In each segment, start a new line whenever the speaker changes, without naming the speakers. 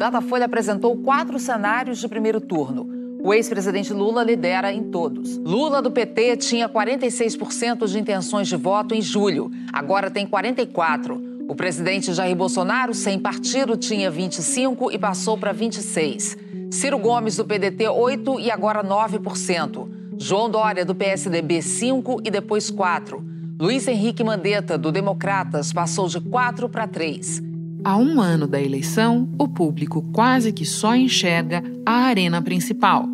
Datafolha apresentou quatro cenários de primeiro turno. O ex-presidente Lula lidera em todos. Lula do PT tinha 46% de intenções de voto em julho, agora tem 44%. O presidente Jair Bolsonaro, sem partido, tinha 25% e passou para 26%. Ciro Gomes do PDT, 8% e agora 9%. João Dória do PSDB, 5% e depois 4%. Luiz Henrique Mandetta, do Democratas, passou de 4 para 3.
Há um ano da eleição, o público quase que só enxerga a arena principal.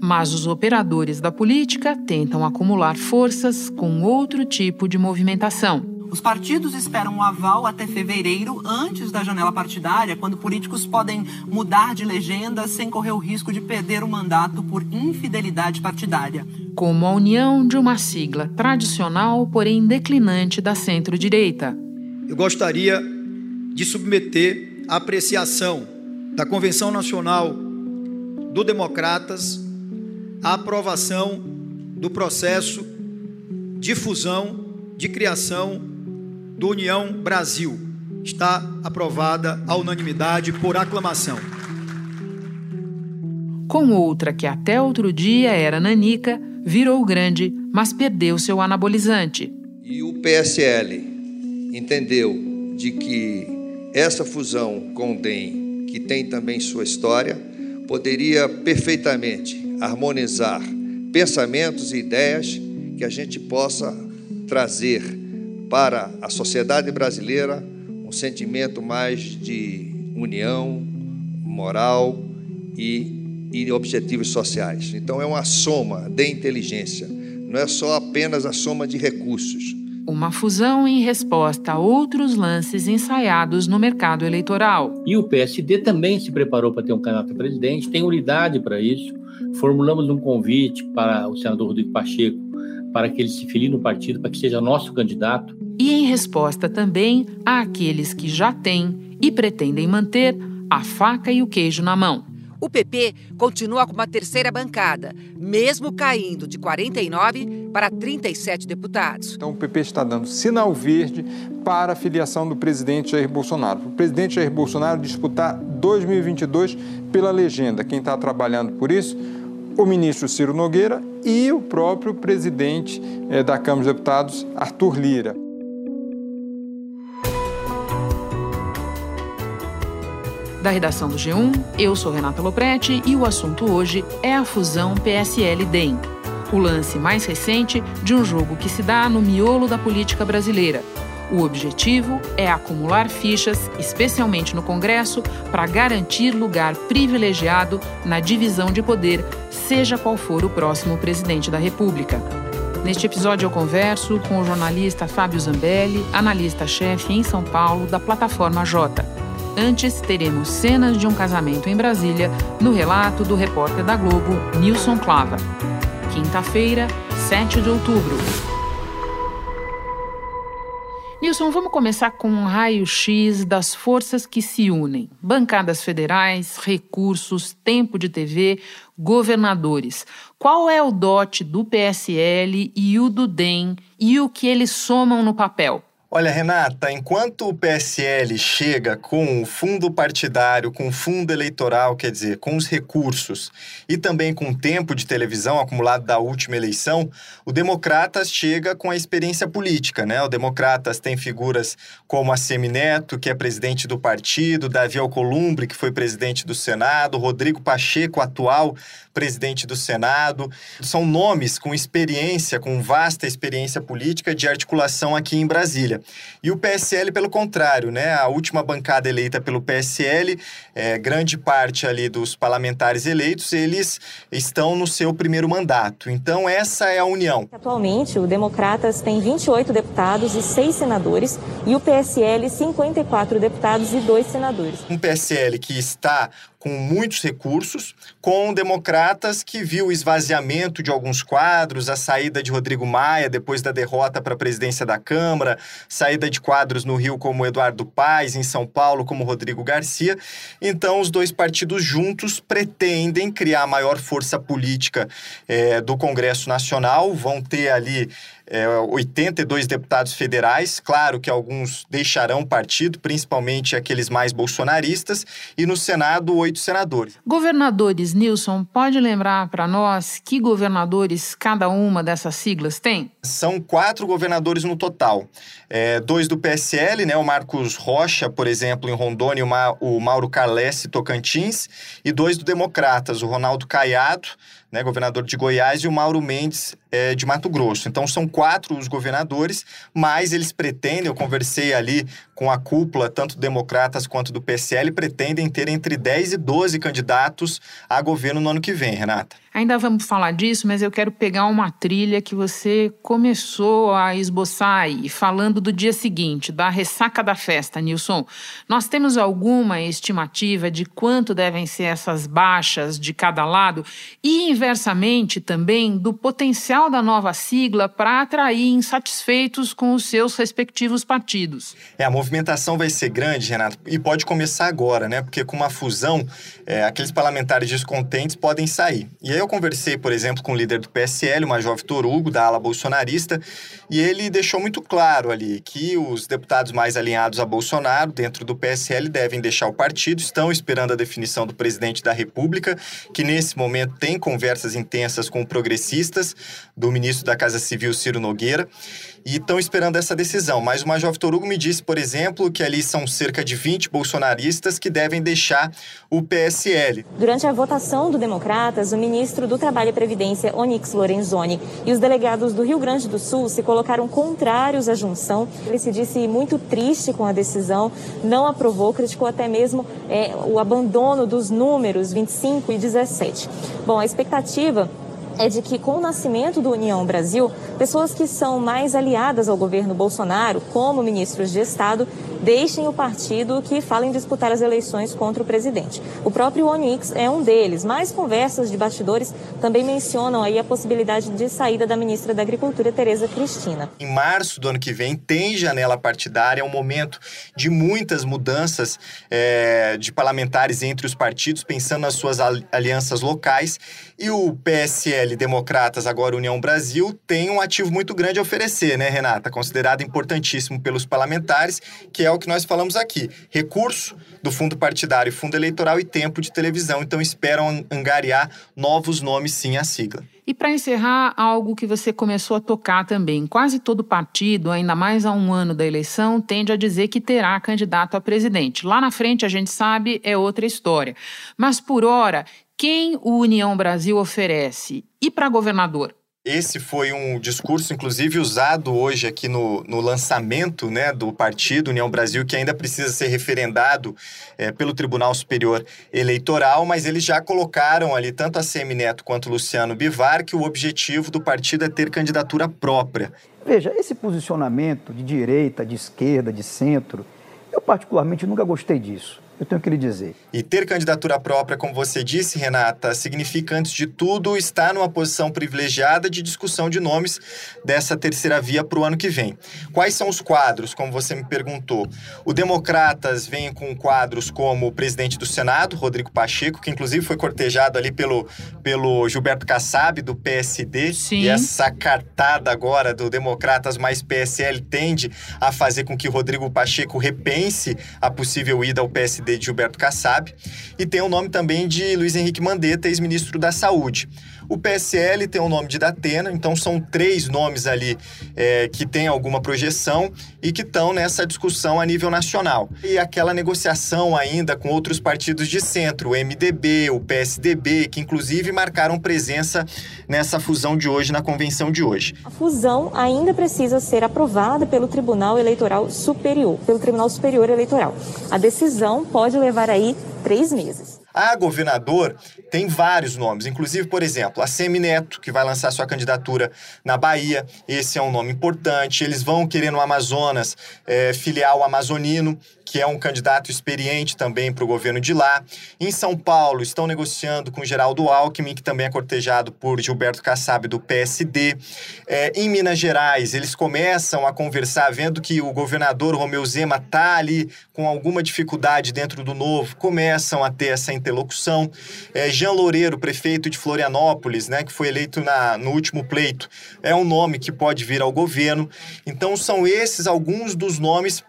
Mas os operadores da política tentam acumular forças com outro tipo de movimentação.
Os partidos esperam um aval até fevereiro, antes da janela partidária, quando políticos podem mudar de legenda sem correr o risco de perder o mandato por infidelidade partidária
como a união de uma sigla tradicional, porém declinante da centro-direita.
Eu gostaria de submeter à apreciação da Convenção Nacional do Democratas a aprovação do processo de fusão, de criação do União Brasil. Está aprovada à unanimidade por aclamação.
Com outra que até outro dia era nanica, virou grande, mas perdeu seu anabolizante.
E o PSL entendeu de que essa fusão com o DEM, que tem também sua história, poderia perfeitamente harmonizar pensamentos e ideias que a gente possa trazer para a sociedade brasileira um sentimento mais de união moral e e objetivos sociais. Então, é uma soma de inteligência, não é só apenas a soma de recursos.
Uma fusão em resposta a outros lances ensaiados no mercado eleitoral.
E o PSD também se preparou para ter um candidato a presidente, tem unidade para isso. Formulamos um convite para o senador Rodrigo Pacheco para que ele se filie no partido, para que seja nosso candidato.
E em resposta também àqueles que já têm e pretendem manter a faca e o queijo na mão.
O PP continua com uma terceira bancada, mesmo caindo de 49 para 37 deputados.
Então o PP está dando sinal verde para a filiação do presidente Jair Bolsonaro. O presidente Jair Bolsonaro disputar 2022 pela legenda. Quem está trabalhando por isso? O ministro Ciro Nogueira e o próprio presidente eh, da Câmara dos Deputados, Arthur Lira.
Da redação do G1, eu sou Renata Loprete e o assunto hoje é a fusão PSL-DEM, o lance mais recente de um jogo que se dá no miolo da política brasileira. O objetivo é acumular fichas, especialmente no Congresso, para garantir lugar privilegiado na divisão de poder, seja qual for o próximo presidente da República. Neste episódio, eu converso com o jornalista Fábio Zambelli, analista-chefe em São Paulo da plataforma J. Antes, teremos cenas de um casamento em Brasília no relato do repórter da Globo, Nilson Clava. Quinta-feira, 7 de outubro. Nilson, vamos começar com um raio-x das forças que se unem: bancadas federais, recursos, tempo de TV, governadores. Qual é o dote do PSL e o do DEM e o que eles somam no papel?
Olha, Renata, enquanto o PSL chega com o fundo partidário, com o fundo eleitoral, quer dizer, com os recursos e também com o tempo de televisão acumulado da última eleição, o Democratas chega com a experiência política, né? O Democratas tem figuras como a Semineto, que é presidente do partido, Davi Alcolumbre, que foi presidente do Senado, Rodrigo Pacheco, atual presidente do Senado. São nomes com experiência, com vasta experiência política de articulação aqui em Brasília. E o PSL, pelo contrário, né? A última bancada eleita pelo PSL, é, grande parte ali dos parlamentares eleitos, eles estão no seu primeiro mandato. Então, essa é a união.
Atualmente, o Democratas tem 28 deputados e 6 senadores, e o PSL 54 deputados e 2 senadores.
Um PSL que está com muitos recursos, com democratas que viu o esvaziamento de alguns quadros, a saída de Rodrigo Maia depois da derrota para a presidência da Câmara, saída de quadros no Rio como Eduardo Paes, em São Paulo como Rodrigo Garcia. Então, os dois partidos juntos pretendem criar a maior força política é, do Congresso Nacional, vão ter ali é, 82 deputados federais. Claro que alguns deixarão o partido, principalmente aqueles mais bolsonaristas, e no Senado, oito senadores.
Governadores, Nilson, pode lembrar para nós que governadores cada uma dessas siglas tem?
São quatro governadores no total. É, dois do PSL, né, o Marcos Rocha, por exemplo, em Rondônia, o, Ma o Mauro Carlesse, Tocantins, e dois do Democratas, o Ronaldo Caiado, né, governador de Goiás, e o Mauro Mendes, é, de Mato Grosso. Então, são quatro os governadores, mas eles pretendem, eu conversei ali com a cúpula, tanto democratas quanto do PSL, pretendem ter entre 10 e 12 candidatos a governo no ano que vem, Renata.
Ainda vamos falar disso, mas eu quero pegar uma trilha que você começou a esboçar aí, falando do dia seguinte, da ressaca da festa, Nilson. Nós temos alguma estimativa de quanto devem ser essas baixas de cada lado e, inversamente, também do potencial da nova sigla para atrair insatisfeitos com os seus respectivos partidos?
É, a movimentação vai ser grande, Renato, e pode começar agora, né? Porque com uma fusão, é, aqueles parlamentares descontentes podem sair. E aí eu conversei, por exemplo, com o líder do PSL, o Major Vitor Hugo, da ala bolsonarista, e ele deixou muito claro ali que os deputados mais alinhados a Bolsonaro, dentro do PSL, devem deixar o partido, estão esperando a definição do presidente da República, que nesse momento tem conversas intensas com progressistas, do ministro da Casa Civil, Ciro Nogueira e estão esperando essa decisão. Mas o Major Vitor Hugo me disse, por exemplo, que ali são cerca de 20 bolsonaristas que devem deixar o PSL.
Durante a votação do Democratas, o ministro do Trabalho e Previdência, Onyx Lorenzoni, e os delegados do Rio Grande do Sul se colocaram contrários à junção. Ele se disse muito triste com a decisão, não aprovou, criticou até mesmo é, o abandono dos números 25 e 17. Bom, a expectativa é de que, com o nascimento do União Brasil, pessoas que são mais aliadas ao governo Bolsonaro, como ministros de Estado, deixem o partido que fala em disputar as eleições contra o presidente. O próprio Onix é um deles. Mais conversas de bastidores também mencionam aí a possibilidade de saída da ministra da Agricultura, Tereza Cristina.
Em março do ano que vem tem janela partidária, é um momento de muitas mudanças é, de parlamentares entre os partidos, pensando nas suas alianças locais. E o PSL Democratas, agora União Brasil, tem um ativo muito grande a oferecer, né, Renata? Considerado importantíssimo pelos parlamentares, que é o que nós falamos aqui: recurso do fundo partidário, fundo eleitoral e tempo de televisão. Então esperam angariar novos nomes, sim, à sigla.
E para encerrar, algo que você começou a tocar também. Quase todo partido, ainda mais a um ano da eleição, tende a dizer que terá candidato a presidente. Lá na frente, a gente sabe, é outra história. Mas por hora, quem o União Brasil oferece? E para governador?
Esse foi um discurso, inclusive, usado hoje aqui no, no lançamento né, do partido União Brasil, que ainda precisa ser referendado é, pelo Tribunal Superior Eleitoral, mas eles já colocaram ali, tanto a Semi Neto quanto o Luciano Bivar, que o objetivo do partido é ter candidatura própria.
Veja, esse posicionamento de direita, de esquerda, de centro, eu particularmente nunca gostei disso eu tenho que lhe dizer.
E ter candidatura própria, como você disse, Renata, significa, antes de tudo, estar numa posição privilegiada de discussão de nomes dessa terceira via para o ano que vem. Quais são os quadros, como você me perguntou? O Democratas vem com quadros como o presidente do Senado, Rodrigo Pacheco, que inclusive foi cortejado ali pelo, pelo Gilberto Kassab, do PSD.
Sim.
E essa cartada agora do Democratas mais PSL tende a fazer com que Rodrigo Pacheco repense a possível ida ao PSD de Gilberto Kassab, e tem o nome também de Luiz Henrique Mandetta, ex-ministro da Saúde. O PSL tem o nome de Datena, então são três nomes ali é, que têm alguma projeção e que estão nessa discussão a nível nacional. E aquela negociação ainda com outros partidos de centro, o MDB, o PSDB, que inclusive marcaram presença nessa fusão de hoje, na convenção de hoje.
A fusão ainda precisa ser aprovada pelo Tribunal Eleitoral Superior, pelo Tribunal Superior Eleitoral. A decisão pode levar aí três meses.
A governador tem vários nomes, inclusive, por exemplo, a Semineto, que vai lançar sua candidatura na Bahia. Esse é um nome importante. Eles vão querer no Amazonas é, filial amazonino, que é um candidato experiente também para o governo de lá. Em São Paulo, estão negociando com Geraldo Alckmin, que também é cortejado por Gilberto Kassab, do PSD. É, em Minas Gerais, eles começam a conversar, vendo que o governador Romeu Zema está ali com alguma dificuldade dentro do novo, começam a ter essa interlocução. É, Jean Loureiro, prefeito de Florianópolis, né, que foi eleito na, no último pleito, é um nome que pode vir ao governo. Então, são esses alguns dos nomes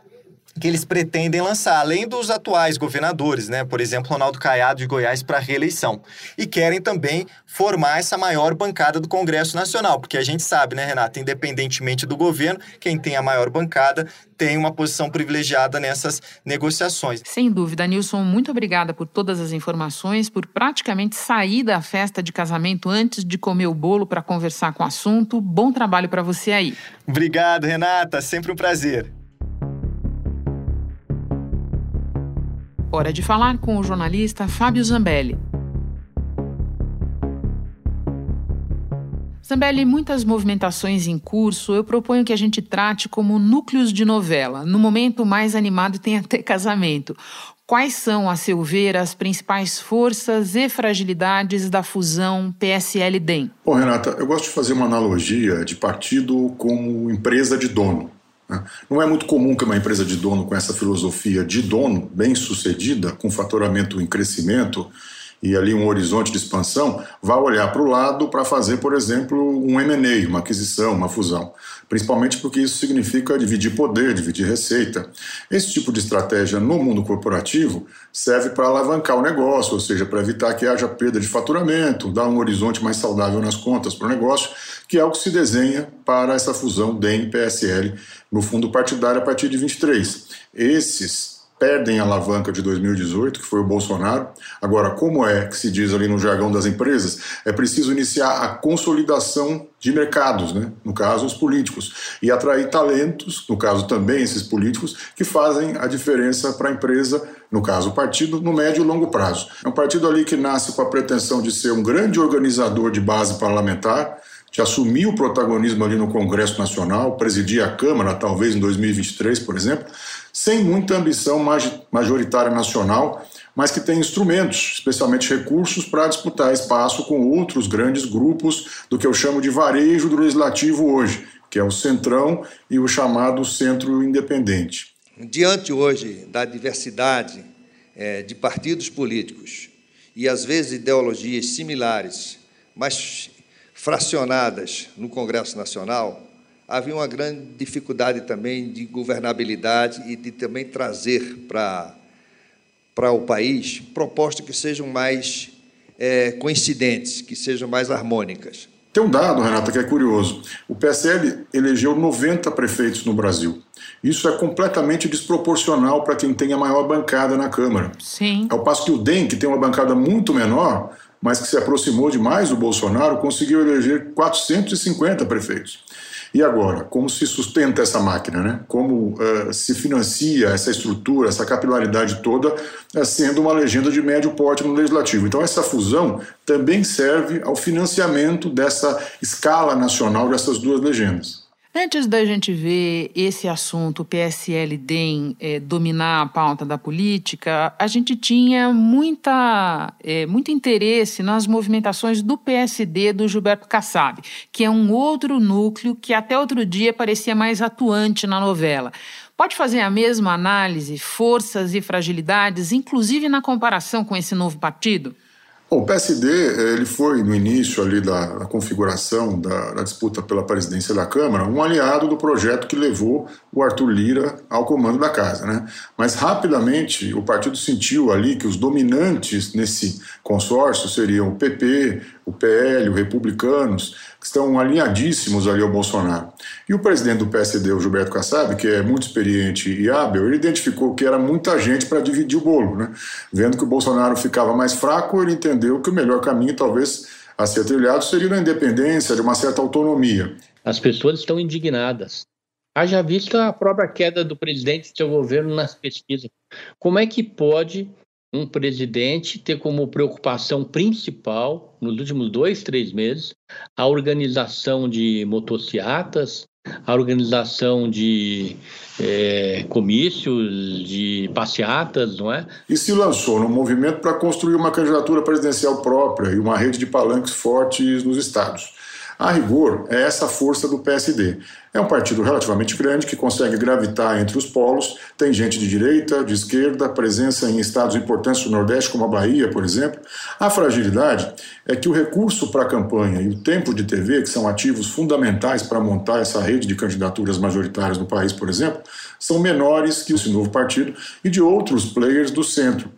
que eles pretendem lançar, além dos atuais governadores, né? Por exemplo, Ronaldo Caiado de Goiás para reeleição. E querem também formar essa maior bancada do Congresso Nacional, porque a gente sabe, né, Renata, independentemente do governo, quem tem a maior bancada tem uma posição privilegiada nessas negociações.
Sem dúvida, Nilson, muito obrigada por todas as informações, por praticamente sair da festa de casamento antes de comer o bolo para conversar com o assunto. Bom trabalho para você aí.
Obrigado, Renata, sempre um prazer.
Hora de falar com o jornalista Fábio Zambelli. Zambelli, muitas movimentações em curso, eu proponho que a gente trate como núcleos de novela. No momento mais animado tem até casamento. Quais são, a seu ver, as principais forças e fragilidades da fusão PSL-DEM?
Bom, Renata, eu gosto de fazer uma analogia de partido como empresa de dono. Né? Não é muito comum que uma empresa de dono com essa filosofia de dono, bem sucedida, com faturamento em crescimento e ali um horizonte de expansão, vá olhar para o lado para fazer, por exemplo, um M&A, uma aquisição, uma fusão. Principalmente porque isso significa dividir poder, dividir receita. Esse tipo de estratégia no mundo corporativo serve para alavancar o negócio, ou seja, para evitar que haja perda de faturamento, dar um horizonte mais saudável nas contas para o negócio, que é o que se desenha para essa fusão DEM-PSL no fundo partidário a partir de 23. Esses perdem a alavanca de 2018, que foi o Bolsonaro. Agora, como é que se diz ali no jargão das empresas? É preciso iniciar a consolidação de mercados, né? no caso, os políticos, e atrair talentos, no caso também esses políticos, que fazem a diferença para a empresa, no caso o partido, no médio e longo prazo. É um partido ali que nasce com a pretensão de ser um grande organizador de base parlamentar, de assumir o protagonismo ali no Congresso Nacional, presidir a Câmara, talvez em 2023, por exemplo, sem muita ambição majoritária nacional, mas que tem instrumentos, especialmente recursos, para disputar espaço com outros grandes grupos do que eu chamo de varejo do legislativo hoje, que é o Centrão e o chamado Centro Independente.
Diante hoje da diversidade é, de partidos políticos e às vezes ideologias similares, mas fracionadas no Congresso Nacional, havia uma grande dificuldade também de governabilidade e de também trazer para, para o país propostas que sejam mais é, coincidentes, que sejam mais harmônicas.
Tem um dado, Renata, que é curioso. O PSL elegeu 90 prefeitos no Brasil. Isso é completamente desproporcional para quem tem a maior bancada na Câmara.
Sim.
Ao passo que o DEM, que tem uma bancada muito menor, mas que se aproximou demais do Bolsonaro, conseguiu eleger 450 prefeitos. E agora, como se sustenta essa máquina, né? Como uh, se financia essa estrutura, essa capilaridade toda, uh, sendo uma legenda de médio porte no legislativo. Então, essa fusão também serve ao financiamento dessa escala nacional dessas duas legendas.
Antes da gente ver esse assunto, o PSL-DEM, é, dominar a pauta da política, a gente tinha muita, é, muito interesse nas movimentações do PSD do Gilberto Kassab, que é um outro núcleo que até outro dia parecia mais atuante na novela. Pode fazer a mesma análise, forças e fragilidades, inclusive na comparação com esse novo partido?
Bom, o PSD ele foi, no início ali da, da configuração da, da, disputa pela presidência da Câmara, um aliado do projeto que levou o Arthur Lira ao comando da casa. Né? Mas rapidamente o partido sentiu ali que os dominantes nesse consórcio seriam o PP, o PL, os republicanos, que estão alinhadíssimos ali ao Bolsonaro. E o presidente do PSD, o Gilberto Kassab, que é muito experiente e hábil, ele identificou que era muita gente para dividir o bolo. Né? Vendo que o Bolsonaro ficava mais fraco, ele entendeu que o melhor caminho, talvez, a ser trilhado seria na independência, de uma certa autonomia.
As pessoas estão indignadas. Haja vista a própria queda do presidente e seu governo nas pesquisas. Como é que pode um presidente ter como preocupação principal, nos últimos dois, três meses, a organização de motocicletas, a organização de é, comícios, de passeatas, não é?
E se lançou no movimento para construir uma candidatura presidencial própria e uma rede de palanques fortes nos estados. A rigor, é essa força do PSD. É um partido relativamente grande que consegue gravitar entre os polos. Tem gente de direita, de esquerda, presença em estados importantes do Nordeste, como a Bahia, por exemplo. A fragilidade é que o recurso para a campanha e o tempo de TV, que são ativos fundamentais para montar essa rede de candidaturas majoritárias no país, por exemplo, são menores que esse novo partido e de outros players do centro.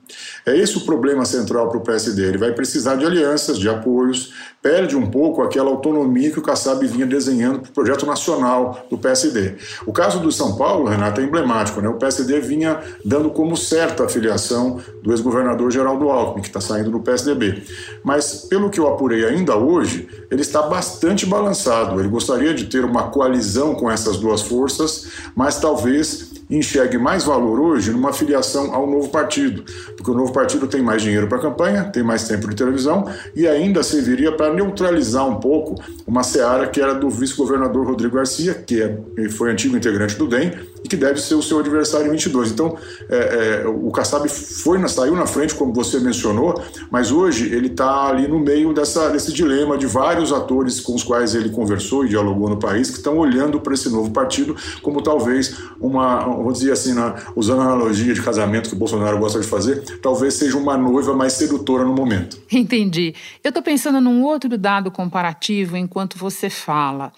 É esse o problema central para o PSD. Ele vai precisar de alianças, de apoios, perde um pouco aquela autonomia que o Kassab vinha desenhando para o projeto nacional do PSD. O caso do São Paulo, Renato, é emblemático. Né? O PSD vinha dando como certa a filiação do ex-governador Geraldo Alckmin, que está saindo do PSDB. Mas, pelo que eu apurei ainda hoje, ele está bastante balançado. Ele gostaria de ter uma coalizão com essas duas forças, mas talvez enxergue mais valor hoje numa filiação ao novo partido, porque o novo partido tem mais dinheiro para a campanha, tem mais tempo de televisão e ainda serviria para neutralizar um pouco uma seara que era do vice-governador Rodrigo Garcia, que é, foi antigo integrante do DEM que deve ser o seu adversário em 22. Então, é, é, o Kassab foi na, saiu na frente, como você mencionou, mas hoje ele está ali no meio dessa, desse dilema de vários atores com os quais ele conversou e dialogou no país, que estão olhando para esse novo partido como talvez uma, vou dizer assim, na, usando a analogia de casamento que o Bolsonaro gosta de fazer, talvez seja uma noiva mais sedutora no momento.
Entendi. Eu estou pensando num outro dado comparativo enquanto você fala.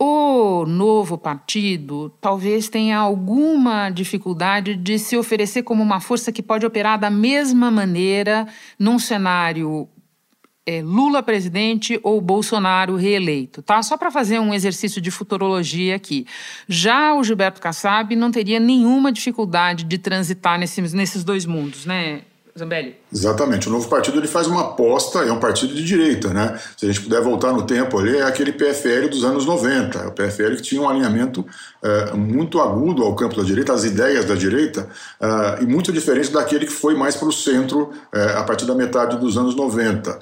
O novo partido talvez tenha alguma dificuldade de se oferecer como uma força que pode operar da mesma maneira num cenário é, Lula presidente ou Bolsonaro reeleito, tá? Só para fazer um exercício de futurologia aqui. Já o Gilberto Kassab não teria nenhuma dificuldade de transitar nesses, nesses dois mundos, né, Zambelli?
Exatamente. O novo partido ele faz uma aposta, é um partido de direita, né? Se a gente puder voltar no tempo ali, é aquele PFL dos anos 90. É o PFL que tinha um alinhamento é, muito agudo ao campo da direita, às ideias da direita, é, e muito diferente daquele que foi mais para o centro é, a partir da metade dos anos 90.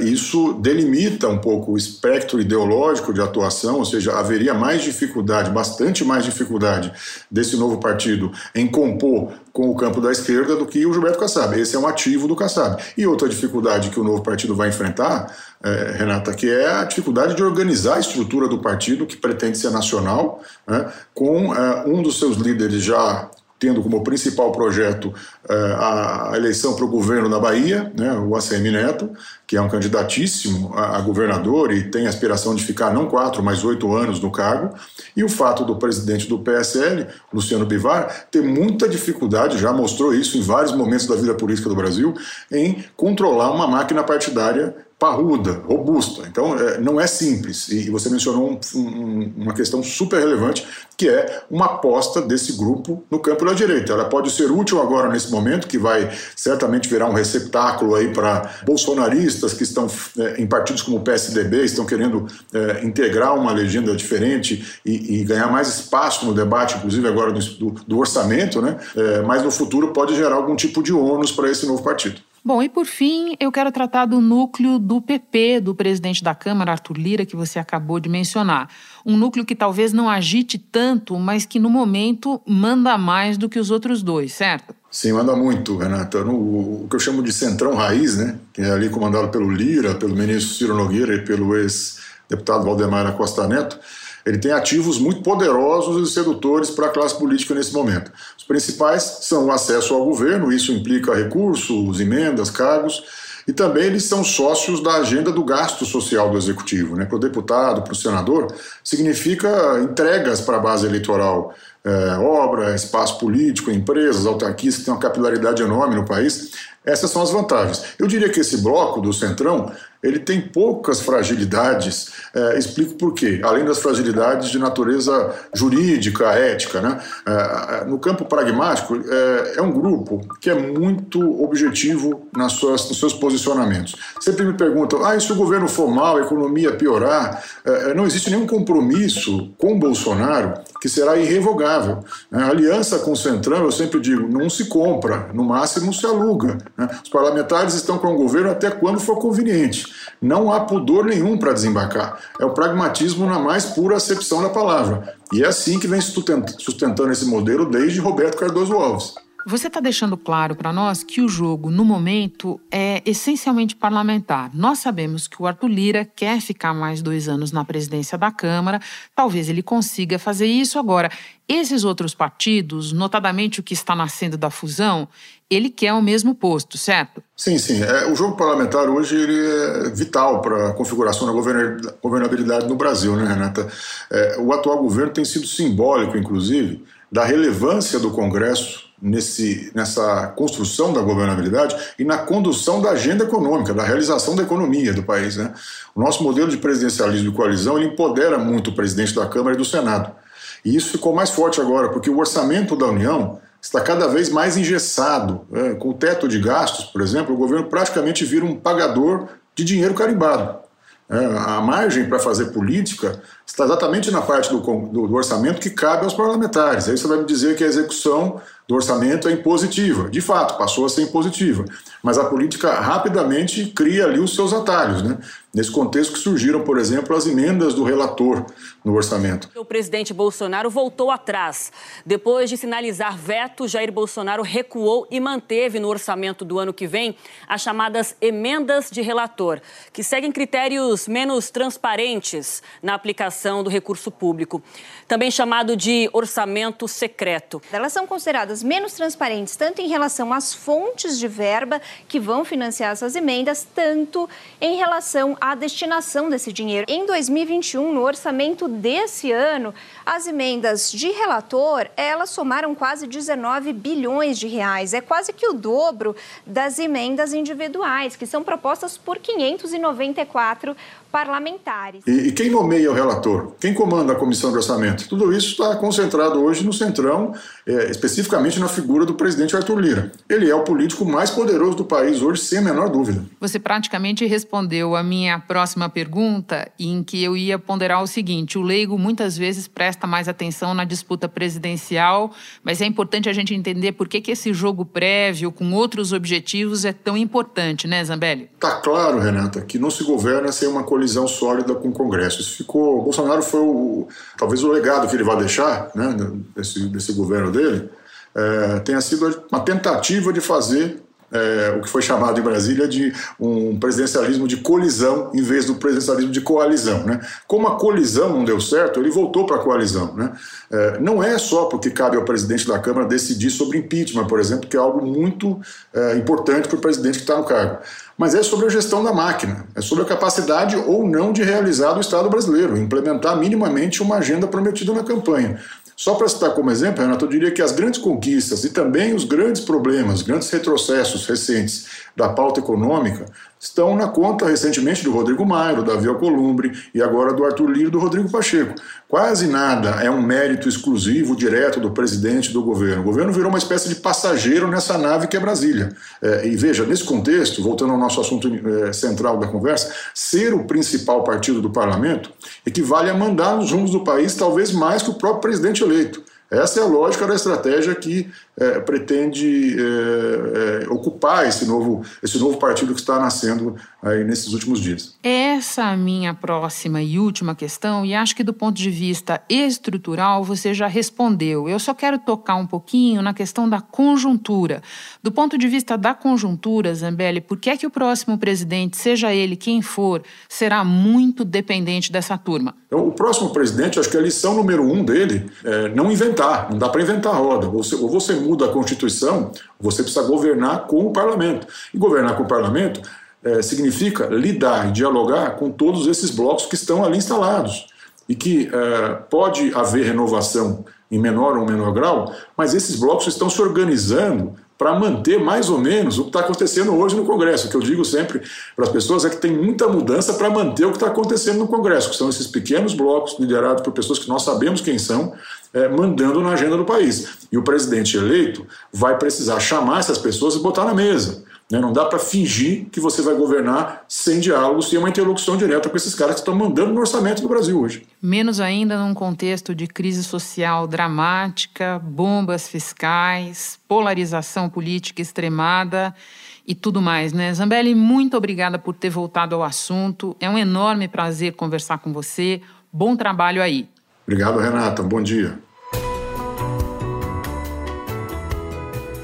isso delimita um pouco o espectro ideológico de atuação, ou seja, haveria mais dificuldade, bastante mais dificuldade desse novo partido em compor com o campo da esquerda do que o Gilberto Kassab. Esse é um ativo do Kassab. E outra dificuldade que o novo partido vai enfrentar, é, Renata, que é a dificuldade de organizar a estrutura do partido, que pretende ser nacional, né, com é, um dos seus líderes já tendo como principal projeto é, a eleição para o governo da Bahia, né, o ACM Neto, que é um candidatíssimo a, governador e tem aspiração de ficar não quatro, mas oito anos no cargo, e o fato do presidente do PSL, Luciano Bivar, ter muita dificuldade, já mostrou isso em vários momentos da vida política do Brasil, em controlar uma máquina partidária parruda, robusta. Então, é, não é simples. E você mencionou um, um, uma questão super relevante, que é uma aposta desse grupo no campo da direita. Ela pode ser útil agora nesse momento, que vai certamente virar um receptáculo aí para bolsonaristas que estão é, em partidos como o PSDB, estão querendo é, integrar uma legenda diferente e, e, ganhar mais espaço no debate, inclusive agora do, do, orçamento, né? É, mas no futuro pode gerar algum tipo de ônus para esse novo partido.
Bom, e por fim, eu quero tratar do núcleo do PP, do presidente da Câmara, Arthur Lira, que você acabou de mencionar. Um núcleo que talvez não agite tanto, mas que no momento manda mais do que os outros dois, certo?
Sim, manda muito, Renata. o que eu chamo de centrão raiz, né? Que é ali comandado pelo Lira, pelo ministro Ciro Nogueira e pelo ex-deputado Valdemar Costa Neto ele tem ativos muito poderosos e sedutores para a classe política nesse momento. Os principais são o acesso ao governo, isso implica recursos, emendas, cargos, e também eles são sócios da agenda do gasto social do executivo. Né? Para o deputado, para o senador, significa entregas para a base eleitoral, é, obra, espaço político, empresas, autarquias que têm uma capilaridade enorme no país. Essas são as vantagens. Eu diria que esse bloco do Centrão ele tem poucas fragilidades. É, explico por quê. Além das fragilidades de natureza jurídica, ética. Né? É, no campo pragmático, é, é, um grupo que é muito objetivo nas suas, nos seus posicionamentos. Sempre me perguntam, ah, e se o governo for mal, a economia piorar? É, é, não existe nenhum compromisso com Bolsonaro que será irrevogável. A aliança com o Centrão, eu sempre digo, não se compra, no máximo se aluga. Né? Os parlamentares estão com o governo até quando for conveniente. não há pudor nenhum para desembarcar. É o pragmatismo na mais pura acepção da palavra. E é assim que vem sustentando esse modelo desde Roberto Cardoso Alves.
Você está deixando claro para nós que o jogo, no momento, é essencialmente parlamentar. Nós sabemos que o Arthur Lira quer ficar mais dois anos na presidência da Câmara. Talvez ele consiga fazer isso agora. Esses outros partidos, notadamente o que está nascendo da fusão, ele quer o mesmo posto, certo?
Sim, sim. É, o jogo parlamentar hoje ele é vital para a configuração da governabilidade no Brasil, né, Renata? É, o atual governo tem sido simbólico, inclusive, da relevância do Congresso nesse, nessa construção da governabilidade e na condução da agenda econômica, da realização da economia do país. Né? O nosso modelo de presidencialismo de coalizão ele empodera muito o presidente da Câmara e do Senado. E isso ficou mais forte agora, porque o orçamento da União está cada vez mais engessado. Né? Com o teto de gastos, por exemplo, o governo praticamente vira um pagador de dinheiro carimbado. É, a margem para fazer política está exatamente na parte do, do, do, orçamento que cabe aos parlamentares. Aí você vai me dizer que a execução do orçamento é impositiva. De fato, passou a ser impositiva. Mas a política rapidamente cria ali os seus atalhos. Né? Nesse contexto que surgiram, por exemplo, as emendas do relator no orçamento.
O presidente Bolsonaro voltou atrás. Depois de sinalizar veto, Jair Bolsonaro recuou e manteve no orçamento do ano que vem as chamadas emendas de relator, que seguem critérios menos transparentes na aplicação do recurso público, também chamado de orçamento secreto.
Elas são consideradas menos transparentes tanto em relação às fontes de verba que vão financiar essas emendas, tanto em relação à destinação desse dinheiro. Em 2021, no orçamento desse ano, as emendas de relator, elas somaram quase 19 bilhões de reais. É quase que o dobro das emendas individuais, que são propostas por 594 parlamentares.
E, e, quem nomeia o relator? Quem comanda a comissão de orçamento? Tudo isso está concentrado hoje no Centrão, é, especificamente na figura do presidente Arthur Lira. Ele é o político mais poderoso do país hoje, sem a menor dúvida.
Você praticamente respondeu a minha próxima pergunta, em que eu ia ponderar o seguinte: o leigo muitas vezes presta mais atenção na disputa presidencial, mas é importante a gente entender por que, que esse jogo prévio, com outros objetivos, é tão importante, né, Zambelli?
Tá claro, Renata, que não se governa sem uma colisão colisão sólida com o Congresso. Isso ficou. Bolsonaro foi o, talvez o legado que ele vai deixar, né, desse, desse governo dele, é, tenha sido uma tentativa de fazer é, o que foi chamado em Brasília de um presidencialismo de colisão em vez do presidencialismo de coalizão. Né? Como a colisão não deu certo, ele voltou para a coalizão. Né? É, não é só porque cabe ao presidente da Câmara decidir sobre impeachment, por exemplo, que é algo muito é, importante para o presidente que está no cargo mas é sobre a gestão da máquina, é sobre a capacidade ou não de realizar do Estado brasileiro, implementar minimamente uma agenda prometida na campanha. Só para citar como exemplo, Renato, eu diria que as grandes conquistas e também os grandes problemas, grandes retrocessos recentes da pauta econômica estão na conta recentemente do Rodrigo Maia, do Davi Alcolumbre e agora do Arthur Lira e do Rodrigo Pacheco. Quase nada é um mérito exclusivo, direto do presidente do governo. O governo virou uma espécie de passageiro nessa nave que é Brasília. É, e veja, nesse contexto, voltando ao nosso assunto é, central da conversa, ser o principal partido do parlamento equivale a mandar nos rumos do país talvez mais que o próprio presidente eleito. Essa é a lógica da estratégia que é, pretende é, é, ocupar esse novo, esse novo partido que está nascendo aí nesses últimos dias.
Essa é a minha próxima e última questão, e acho que do ponto de vista estrutural você já respondeu. Eu só quero tocar um pouquinho na questão da conjuntura. Do ponto de vista da conjuntura, Zambelli, por que é que o próximo presidente, seja ele quem for, será muito dependente dessa turma?
Então, o próximo presidente, acho que a lição número um dele é não inventar, não dá para inventar a roda. Ou você, ou você muda a Constituição, você precisa governar com o parlamento. E governar com o parlamento é, significa lidar e dialogar com todos esses blocos que estão ali instalados. E que é, pode haver renovação em menor ou menor grau, mas esses blocos estão se organizando para manter mais ou menos o que está acontecendo hoje no Congresso. O que eu digo sempre para as pessoas é que tem muita mudança para manter o que está acontecendo no Congresso, que são esses pequenos blocos liderados por pessoas que nós sabemos quem são é, mandando na agenda do país. E o presidente eleito vai precisar chamar essas pessoas e botar na mesa. Né? Não dá para fingir que você vai governar sem diálogo, sem uma interlocução direta com esses caras que estão mandando no orçamento do Brasil hoje.
Menos ainda num contexto de crise social dramática, bombas fiscais, polarização política extremada e tudo mais, né? Zambelli, muito obrigada por ter voltado ao assunto. É um enorme prazer conversar com você. Bom trabalho aí.
Obrigado, Renata. Bom dia.